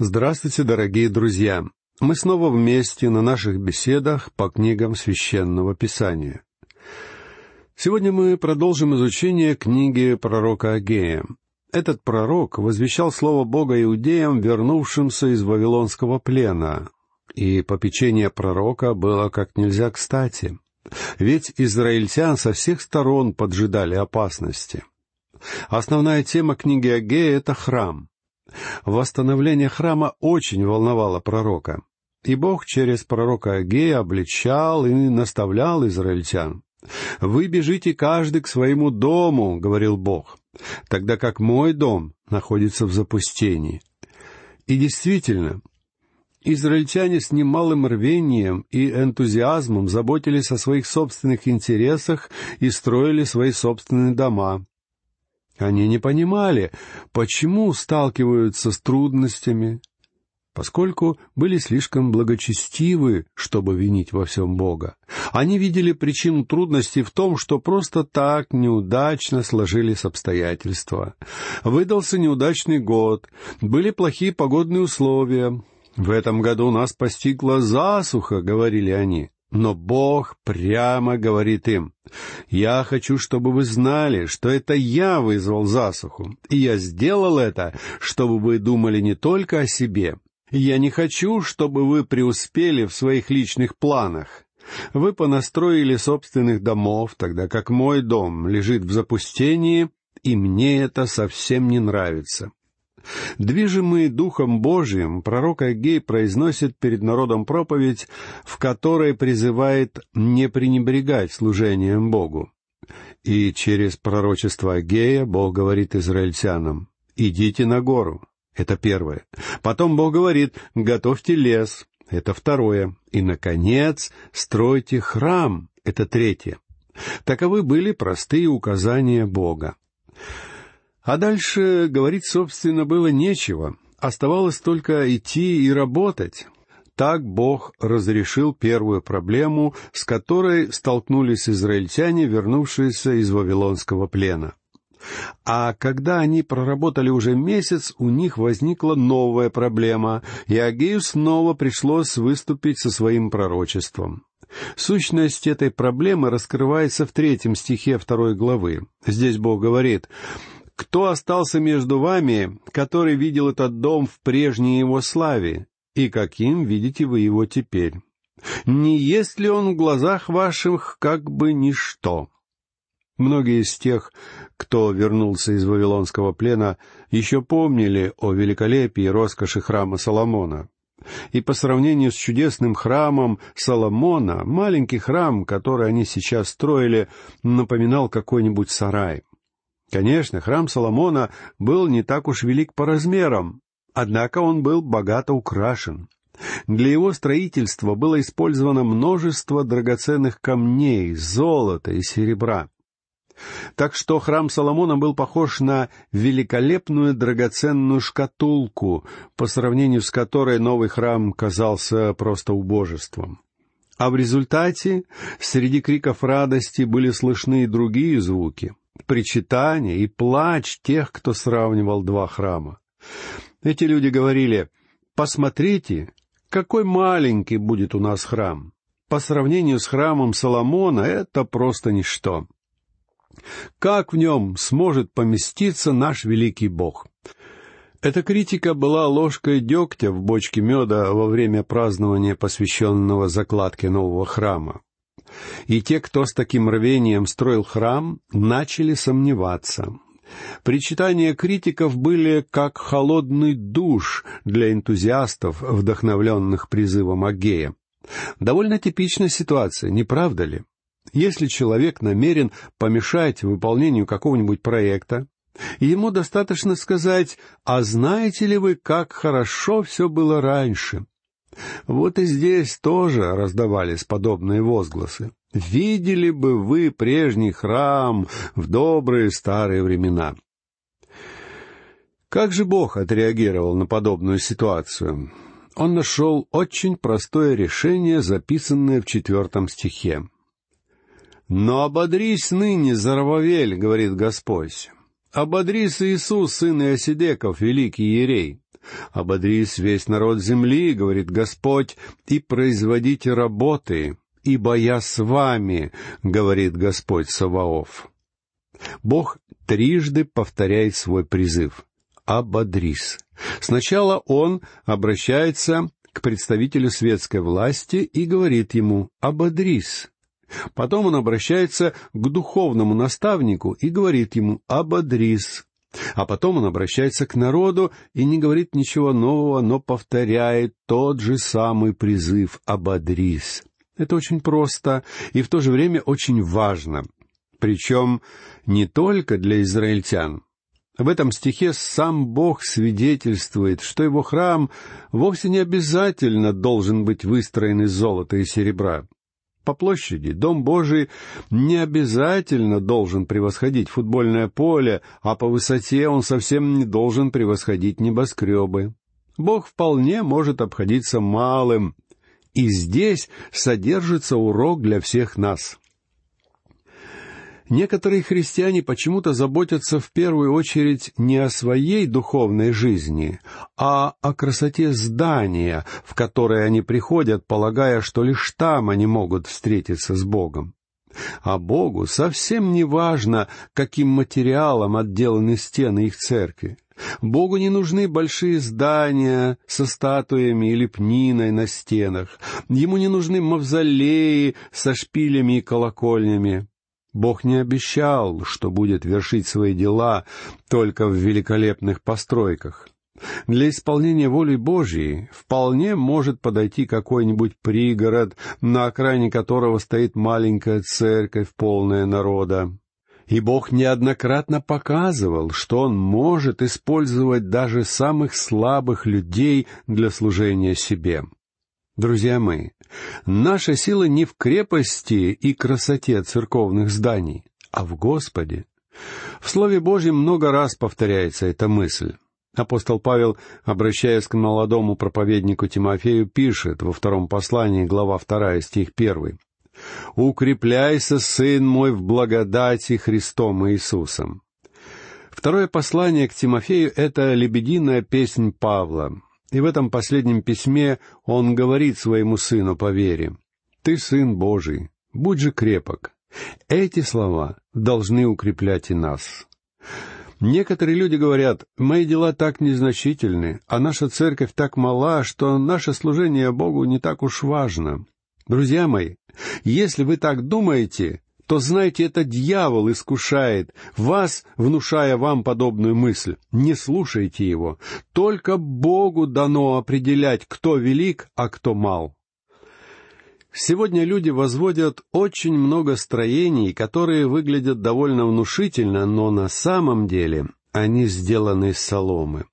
Здравствуйте, дорогие друзья! Мы снова вместе на наших беседах по книгам Священного Писания. Сегодня мы продолжим изучение книги пророка Агея. Этот пророк возвещал слово Бога иудеям, вернувшимся из Вавилонского плена, и попечение пророка было как нельзя кстати, ведь израильтян со всех сторон поджидали опасности. Основная тема книги Агея — это храм. Восстановление храма очень волновало пророка, и Бог через пророка Агея обличал и наставлял израильтян. «Вы бежите каждый к своему дому», — говорил Бог, «тогда как мой дом находится в запустении». И действительно, израильтяне с немалым рвением и энтузиазмом заботились о своих собственных интересах и строили свои собственные дома. Они не понимали, почему сталкиваются с трудностями, поскольку были слишком благочестивы, чтобы винить во всем Бога. Они видели причину трудностей в том, что просто так неудачно сложились обстоятельства. Выдался неудачный год, были плохие погодные условия. В этом году нас постигла засуха, говорили они. Но Бог прямо говорит им, «Я хочу, чтобы вы знали, что это я вызвал засуху, и я сделал это, чтобы вы думали не только о себе. Я не хочу, чтобы вы преуспели в своих личных планах. Вы понастроили собственных домов, тогда как мой дом лежит в запустении, и мне это совсем не нравится. Движимый Духом Божиим, пророк Агей произносит перед народом проповедь, в которой призывает не пренебрегать служением Богу. И через пророчество Агея Бог говорит израильтянам, «Идите на гору». Это первое. Потом Бог говорит, «Готовьте лес». Это второе. И, наконец, стройте храм. Это третье. Таковы были простые указания Бога. А дальше говорить, собственно, было нечего. Оставалось только идти и работать. Так Бог разрешил первую проблему, с которой столкнулись израильтяне, вернувшиеся из Вавилонского плена. А когда они проработали уже месяц, у них возникла новая проблема, и Агею снова пришлось выступить со своим пророчеством. Сущность этой проблемы раскрывается в третьем стихе второй главы. Здесь Бог говорит, кто остался между вами, который видел этот дом в прежней его славе, и каким видите вы его теперь? Не есть ли он в глазах ваших как бы ничто? Многие из тех, кто вернулся из Вавилонского плена, еще помнили о великолепии и роскоши храма Соломона. И по сравнению с чудесным храмом Соломона, маленький храм, который они сейчас строили, напоминал какой-нибудь сарай. Конечно, храм Соломона был не так уж велик по размерам, однако он был богато украшен. Для его строительства было использовано множество драгоценных камней, золота и серебра. Так что храм Соломона был похож на великолепную драгоценную шкатулку, по сравнению с которой новый храм казался просто убожеством. А в результате среди криков радости были слышны и другие звуки причитание и плач тех, кто сравнивал два храма. Эти люди говорили, «Посмотрите, какой маленький будет у нас храм. По сравнению с храмом Соломона это просто ничто. Как в нем сможет поместиться наш великий Бог?» Эта критика была ложкой дегтя в бочке меда во время празднования, посвященного закладке нового храма. И те, кто с таким рвением строил храм, начали сомневаться. Причитания критиков были как холодный душ для энтузиастов, вдохновленных призывом Агея. Довольно типичная ситуация, не правда ли? Если человек намерен помешать выполнению какого-нибудь проекта, ему достаточно сказать «А знаете ли вы, как хорошо все было раньше?» Вот и здесь тоже раздавались подобные возгласы. «Видели бы вы прежний храм в добрые старые времена!» Как же Бог отреагировал на подобную ситуацию? Он нашел очень простое решение, записанное в четвертом стихе. «Но ободрись ныне, Зарававель, — говорит Господь, — ободрись Иисус, сын Иосидеков, великий Иерей, «Ободрись весь народ земли, — говорит Господь, — и производите работы, ибо я с вами, — говорит Господь Саваоф». Бог трижды повторяет свой призыв «Ободрись». Сначала он обращается к представителю светской власти и говорит ему «Ободрись». Потом он обращается к духовному наставнику и говорит ему «Ободрись». А потом он обращается к народу и не говорит ничего нового, но повторяет тот же самый призыв «Ободрись». Это очень просто и в то же время очень важно. Причем не только для израильтян. В этом стихе сам Бог свидетельствует, что его храм вовсе не обязательно должен быть выстроен из золота и серебра. По площади Дом Божий не обязательно должен превосходить футбольное поле, а по высоте он совсем не должен превосходить небоскребы. Бог вполне может обходиться малым, и здесь содержится урок для всех нас. Некоторые христиане почему-то заботятся в первую очередь не о своей духовной жизни, а о красоте здания, в которое они приходят, полагая, что лишь там они могут встретиться с Богом. А Богу совсем не важно, каким материалом отделаны стены их церкви. Богу не нужны большие здания со статуями и лепниной на стенах. Ему не нужны мавзолеи со шпилями и колокольнями. Бог не обещал, что будет вершить свои дела только в великолепных постройках. Для исполнения воли Божьей вполне может подойти какой-нибудь пригород, на окраине которого стоит маленькая церковь, полная народа. И Бог неоднократно показывал, что Он может использовать даже самых слабых людей для служения себе. Друзья мои, наша сила не в крепости и красоте церковных зданий, а в Господе. В Слове Божьем много раз повторяется эта мысль. Апостол Павел, обращаясь к молодому проповеднику Тимофею, пишет во втором послании, глава вторая, стих первый. «Укрепляйся, сын мой, в благодати Христом Иисусом». Второе послание к Тимофею — это лебединая песнь Павла, и в этом последнем письме он говорит своему сыну по вере, «Ты сын Божий, будь же крепок». Эти слова должны укреплять и нас. Некоторые люди говорят, мои дела так незначительны, а наша церковь так мала, что наше служение Богу не так уж важно. Друзья мои, если вы так думаете, то знайте, это дьявол искушает вас, внушая вам подобную мысль. Не слушайте его. Только Богу дано определять, кто велик, а кто мал. Сегодня люди возводят очень много строений, которые выглядят довольно внушительно, но на самом деле они сделаны из соломы.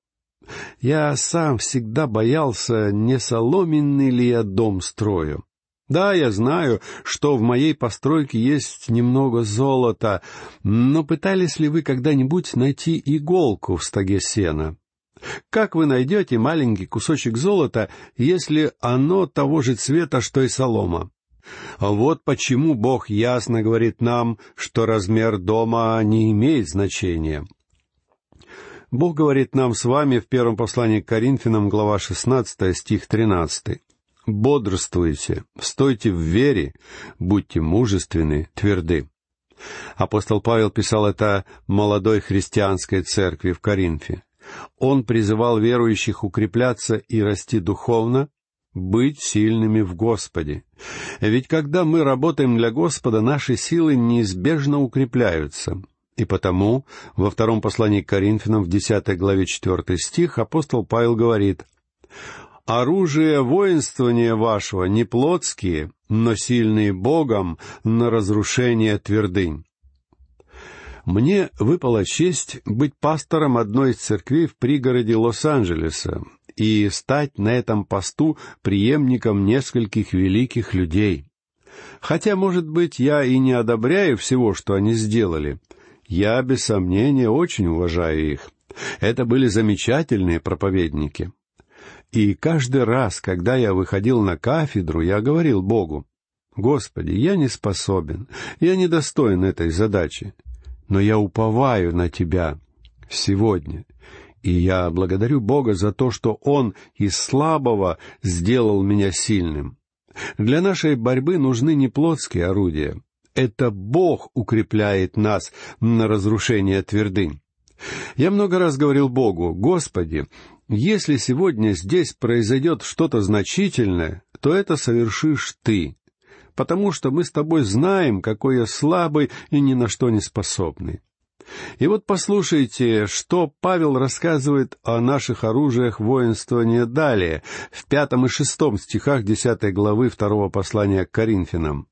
Я сам всегда боялся, не соломенный ли я дом строю. Да, я знаю, что в моей постройке есть немного золота, но пытались ли вы когда-нибудь найти иголку в стоге сена? Как вы найдете маленький кусочек золота, если оно того же цвета, что и солома? Вот почему Бог ясно говорит нам, что размер дома не имеет значения. Бог говорит нам с вами в первом послании к Коринфянам, глава 16, стих 13 бодрствуйте, стойте в вере, будьте мужественны, тверды. Апостол Павел писал это молодой христианской церкви в Коринфе. Он призывал верующих укрепляться и расти духовно, быть сильными в Господе. Ведь когда мы работаем для Господа, наши силы неизбежно укрепляются. И потому во втором послании к Коринфянам в десятой главе четвертый стих апостол Павел говорит оружие воинствования вашего не плотские, но сильные Богом на разрушение твердынь. Мне выпала честь быть пастором одной из церквей в пригороде Лос-Анджелеса и стать на этом посту преемником нескольких великих людей. Хотя, может быть, я и не одобряю всего, что они сделали, я, без сомнения, очень уважаю их. Это были замечательные проповедники. И каждый раз, когда я выходил на кафедру, я говорил Богу, «Господи, я не способен, я не достоин этой задачи, но я уповаю на Тебя сегодня, и я благодарю Бога за то, что Он из слабого сделал меня сильным. Для нашей борьбы нужны не плотские орудия. Это Бог укрепляет нас на разрушение твердынь. Я много раз говорил Богу, «Господи, если сегодня здесь произойдет что-то значительное, то это совершишь Ты, потому что мы с Тобой знаем, какой я слабый и ни на что не способный». И вот послушайте, что Павел рассказывает о наших оружиях воинствования далее, в пятом и шестом стихах десятой главы второго послания к Коринфянам.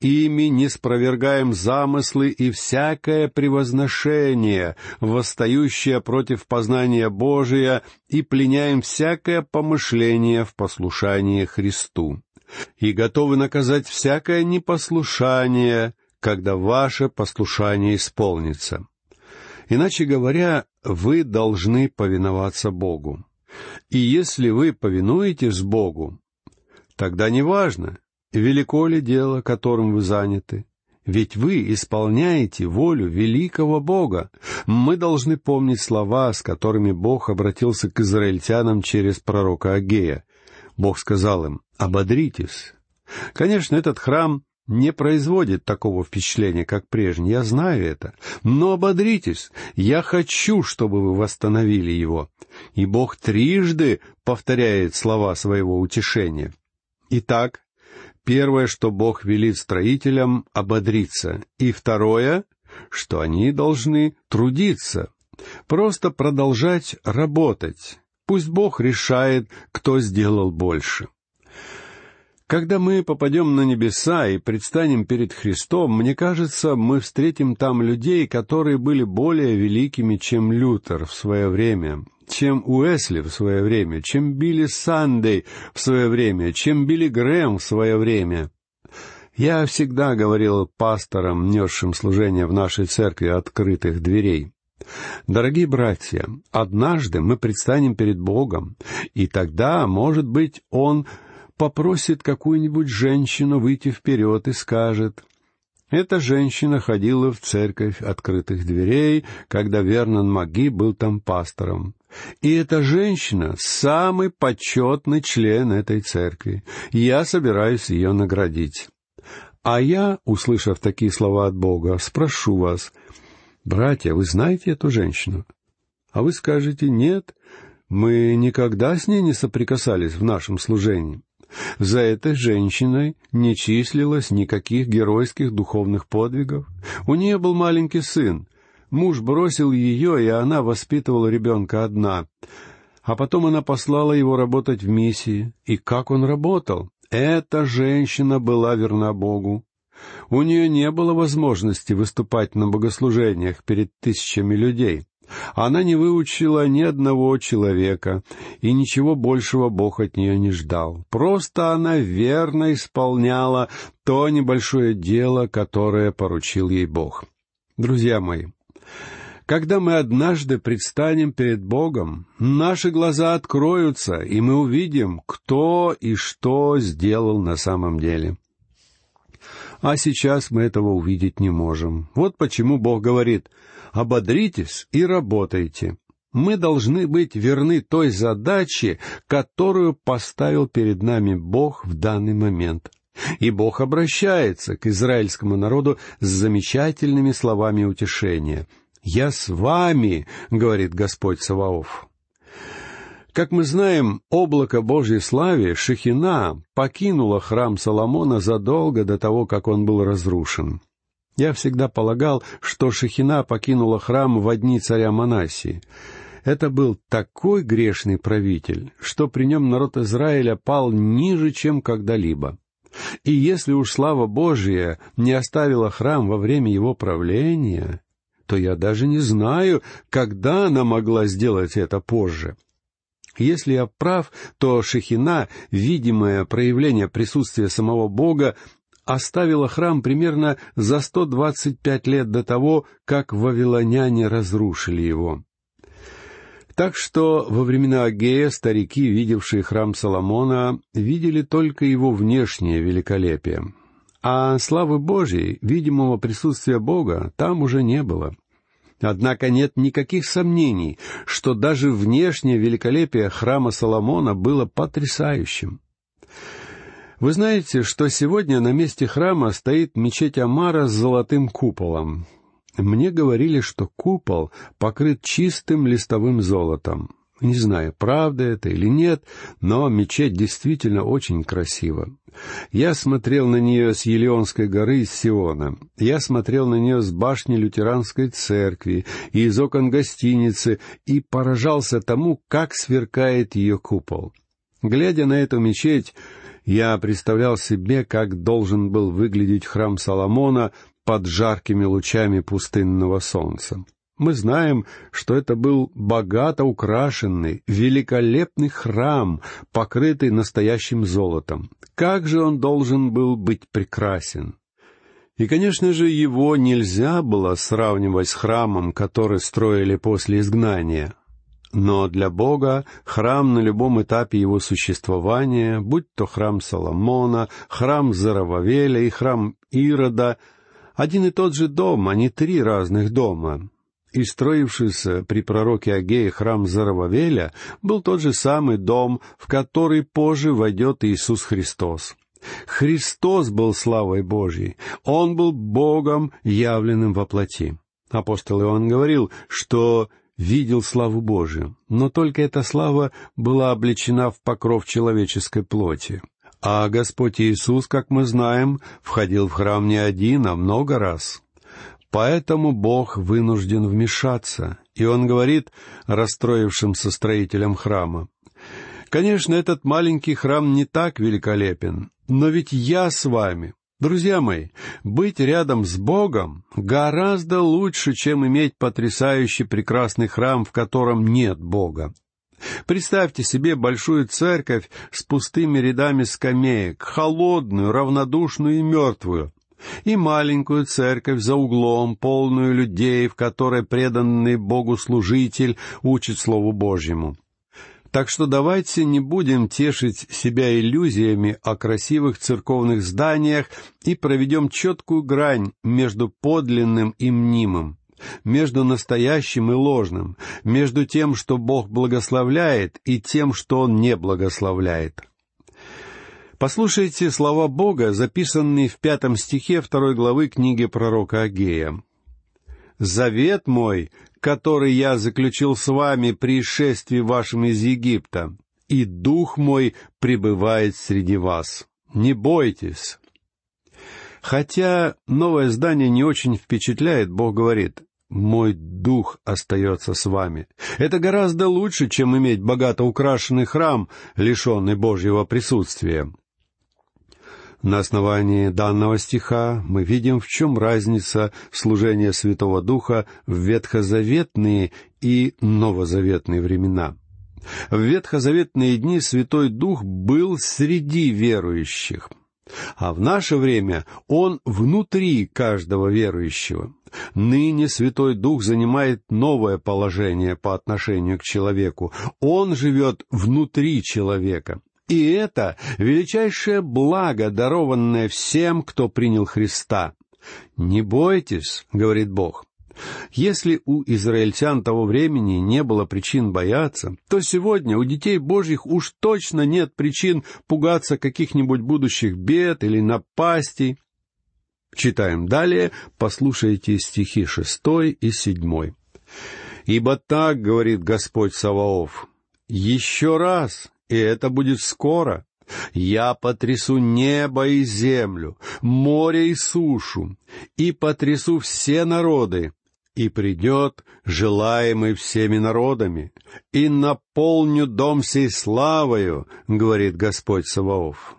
«Ими не спровергаем замыслы и всякое превозношение, восстающее против познания Божия, и пленяем всякое помышление в послушании Христу, и готовы наказать всякое непослушание, когда ваше послушание исполнится. Иначе говоря, вы должны повиноваться Богу. И если вы повинуетесь Богу, тогда неважно, велико ли дело, которым вы заняты, ведь вы исполняете волю великого Бога. Мы должны помнить слова, с которыми Бог обратился к израильтянам через пророка Агея. Бог сказал им, «Ободритесь». Конечно, этот храм не производит такого впечатления, как прежний, я знаю это. Но ободритесь, я хочу, чтобы вы восстановили его. И Бог трижды повторяет слова своего утешения. Итак, первое, что Бог велит строителям — ободриться. И второе, что они должны трудиться, просто продолжать работать. Пусть Бог решает, кто сделал больше. Когда мы попадем на небеса и предстанем перед Христом, мне кажется, мы встретим там людей, которые были более великими, чем Лютер в свое время, чем Уэсли в свое время, чем Билли Сандей в свое время, чем Билли Грэм в свое время. Я всегда говорил пасторам, несшим служение в нашей церкви открытых дверей. Дорогие братья, однажды мы предстанем перед Богом, и тогда, может быть, Он попросит какую-нибудь женщину выйти вперед и скажет, «Эта женщина ходила в церковь открытых дверей, когда Вернон Маги был там пастором. И эта женщина — самый почетный член этой церкви. Я собираюсь ее наградить». А я, услышав такие слова от Бога, спрошу вас, «Братья, вы знаете эту женщину?» А вы скажете, «Нет, мы никогда с ней не соприкасались в нашем служении». За этой женщиной не числилось никаких геройских духовных подвигов. У нее был маленький сын. Муж бросил ее, и она воспитывала ребенка одна. А потом она послала его работать в миссии. И как он работал? Эта женщина была верна Богу. У нее не было возможности выступать на богослужениях перед тысячами людей. Она не выучила ни одного человека, и ничего большего Бог от нее не ждал. Просто она верно исполняла то небольшое дело, которое поручил ей Бог. Друзья мои, когда мы однажды предстанем перед Богом, наши глаза откроются, и мы увидим, кто и что сделал на самом деле. А сейчас мы этого увидеть не можем. Вот почему Бог говорит — ободритесь и работайте. Мы должны быть верны той задаче, которую поставил перед нами Бог в данный момент. И Бог обращается к израильскому народу с замечательными словами утешения. «Я с вами», — говорит Господь Саваоф. Как мы знаем, облако Божьей славы, Шехина, покинуло храм Соломона задолго до того, как он был разрушен. Я всегда полагал, что Шехина покинула храм в дни царя Манасии. Это был такой грешный правитель, что при нем народ Израиля пал ниже, чем когда-либо. И если уж слава Божия не оставила храм во время его правления, то я даже не знаю, когда она могла сделать это позже. Если я прав, то Шехина, видимое проявление присутствия самого Бога, оставила храм примерно за 125 лет до того, как вавилоняне разрушили его. Так что во времена Агея старики, видевшие храм Соломона, видели только его внешнее великолепие. А славы Божьей, видимого присутствия Бога, там уже не было. Однако нет никаких сомнений, что даже внешнее великолепие храма Соломона было потрясающим. Вы знаете, что сегодня на месте храма стоит мечеть Амара с золотым куполом. Мне говорили, что купол покрыт чистым листовым золотом. Не знаю, правда это или нет, но мечеть действительно очень красива. Я смотрел на нее с Елеонской горы из Сиона. Я смотрел на нее с башни лютеранской церкви и из окон гостиницы и поражался тому, как сверкает ее купол. Глядя на эту мечеть, я представлял себе, как должен был выглядеть храм Соломона под жаркими лучами пустынного солнца. Мы знаем, что это был богато украшенный, великолепный храм, покрытый настоящим золотом. Как же он должен был быть прекрасен! И, конечно же, его нельзя было сравнивать с храмом, который строили после изгнания. Но для Бога храм на любом этапе его существования, будь то храм Соломона, храм Зарававеля и храм Ирода, один и тот же дом, а не три разных дома. И строившийся при пророке Агее храм Зарававеля был тот же самый дом, в который позже войдет Иисус Христос. Христос был славой Божьей, Он был Богом, явленным во плоти. Апостол Иоанн говорил, что видел славу Божию, но только эта слава была облечена в покров человеческой плоти. А Господь Иисус, как мы знаем, входил в храм не один, а много раз. Поэтому Бог вынужден вмешаться, и Он говорит расстроившимся строителям храма, «Конечно, этот маленький храм не так великолепен, но ведь я с вами. Друзья мои, быть рядом с Богом гораздо лучше, чем иметь потрясающий прекрасный храм, в котором нет Бога. Представьте себе большую церковь с пустыми рядами скамеек, холодную, равнодушную и мертвую и маленькую церковь за углом, полную людей, в которой преданный Богу служитель учит Слову Божьему. Так что давайте не будем тешить себя иллюзиями о красивых церковных зданиях и проведем четкую грань между подлинным и мнимым, между настоящим и ложным, между тем, что Бог благословляет, и тем, что Он не благословляет. Послушайте слова Бога, записанные в пятом стихе второй главы книги пророка Агея. «Завет мой, который я заключил с вами при шествии вашем из Египта, и дух мой пребывает среди вас. Не бойтесь». Хотя новое здание не очень впечатляет, Бог говорит, «Мой дух остается с вами». Это гораздо лучше, чем иметь богато украшенный храм, лишенный Божьего присутствия. На основании данного стиха мы видим, в чем разница служения Святого Духа в ветхозаветные и новозаветные времена. В ветхозаветные дни Святой Дух был среди верующих, а в наше время Он внутри каждого верующего. Ныне Святой Дух занимает новое положение по отношению к человеку. Он живет внутри человека. И это величайшее благо, дарованное всем, кто принял Христа. «Не бойтесь», — говорит Бог. Если у израильтян того времени не было причин бояться, то сегодня у детей Божьих уж точно нет причин пугаться каких-нибудь будущих бед или напастей. Читаем далее, послушайте стихи шестой и седьмой. «Ибо так, — говорит Господь Саваоф, — еще раз и это будет скоро. Я потрясу небо и землю, море и сушу, и потрясу все народы, и придет желаемый всеми народами, и наполню дом сей славою, говорит Господь Саваоф.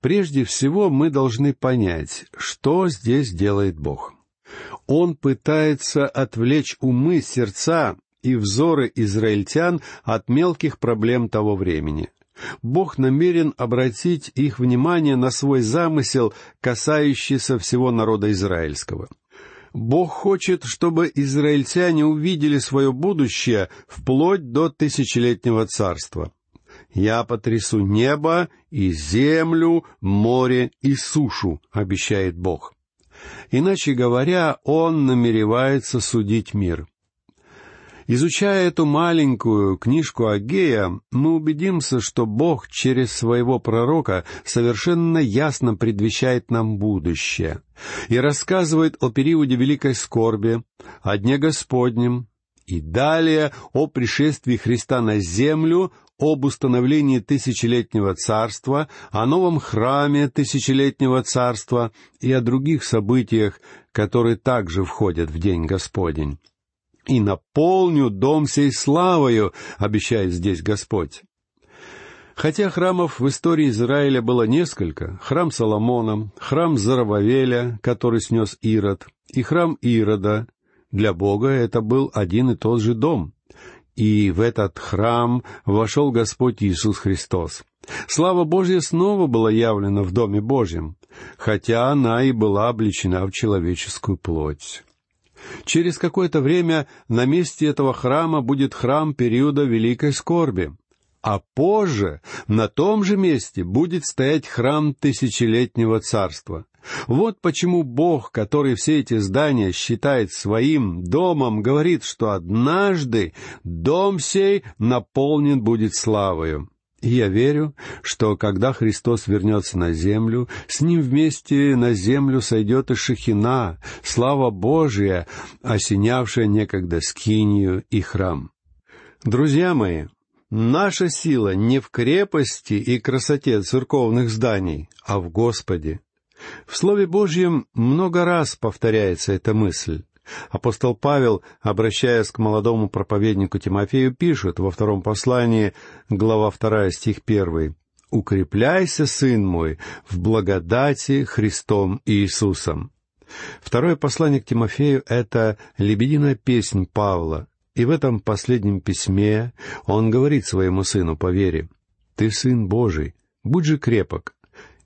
Прежде всего мы должны понять, что здесь делает Бог. Он пытается отвлечь умы, сердца и взоры израильтян от мелких проблем того времени. Бог намерен обратить их внимание на свой замысел, касающийся всего народа израильского. Бог хочет, чтобы израильтяне увидели свое будущее вплоть до тысячелетнего царства. «Я потрясу небо и землю, море и сушу», — обещает Бог. Иначе говоря, он намеревается судить мир. Изучая эту маленькую книжку Агея, мы убедимся, что Бог через своего пророка совершенно ясно предвещает нам будущее и рассказывает о периоде великой скорби, о Дне Господнем, и далее о пришествии Христа на землю, об установлении тысячелетнего царства, о новом храме тысячелетнего царства и о других событиях, которые также входят в День Господень. «И наполню дом сей славою», — обещает здесь Господь. Хотя храмов в истории Израиля было несколько, храм Соломона, храм Зарававеля, который снес Ирод, и храм Ирода, для Бога это был один и тот же дом. И в этот храм вошел Господь Иисус Христос. Слава Божья снова была явлена в Доме Божьем, хотя она и была обличена в человеческую плоть. Через какое-то время на месте этого храма будет храм периода Великой Скорби, а позже на том же месте будет стоять храм тысячелетнего царства. Вот почему Бог, который все эти здания считает своим домом, говорит, что однажды дом сей наполнен будет славою. И я верю, что когда Христос вернется на землю, с Ним вместе на землю сойдет и Шехина, слава Божия, осенявшая некогда Скинию и храм. Друзья мои, наша сила не в крепости и красоте церковных зданий, а в Господе. В Слове Божьем много раз повторяется эта мысль. Апостол Павел, обращаясь к молодому проповеднику Тимофею, пишет во втором послании, глава вторая, стих первый, «Укрепляйся, сын мой, в благодати Христом Иисусом». Второе послание к Тимофею — это лебединая песнь Павла, и в этом последнем письме он говорит своему сыну по вере, «Ты сын Божий, будь же крепок».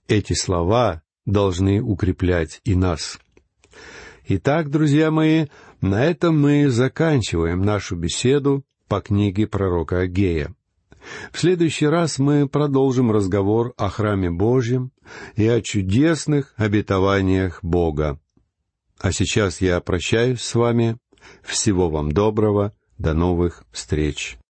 Эти слова должны укреплять и нас. Итак, друзья мои, на этом мы заканчиваем нашу беседу по книге пророка Агея. В следующий раз мы продолжим разговор о храме Божьем и о чудесных обетованиях Бога. А сейчас я прощаюсь с вами. Всего вам доброго. До новых встреч.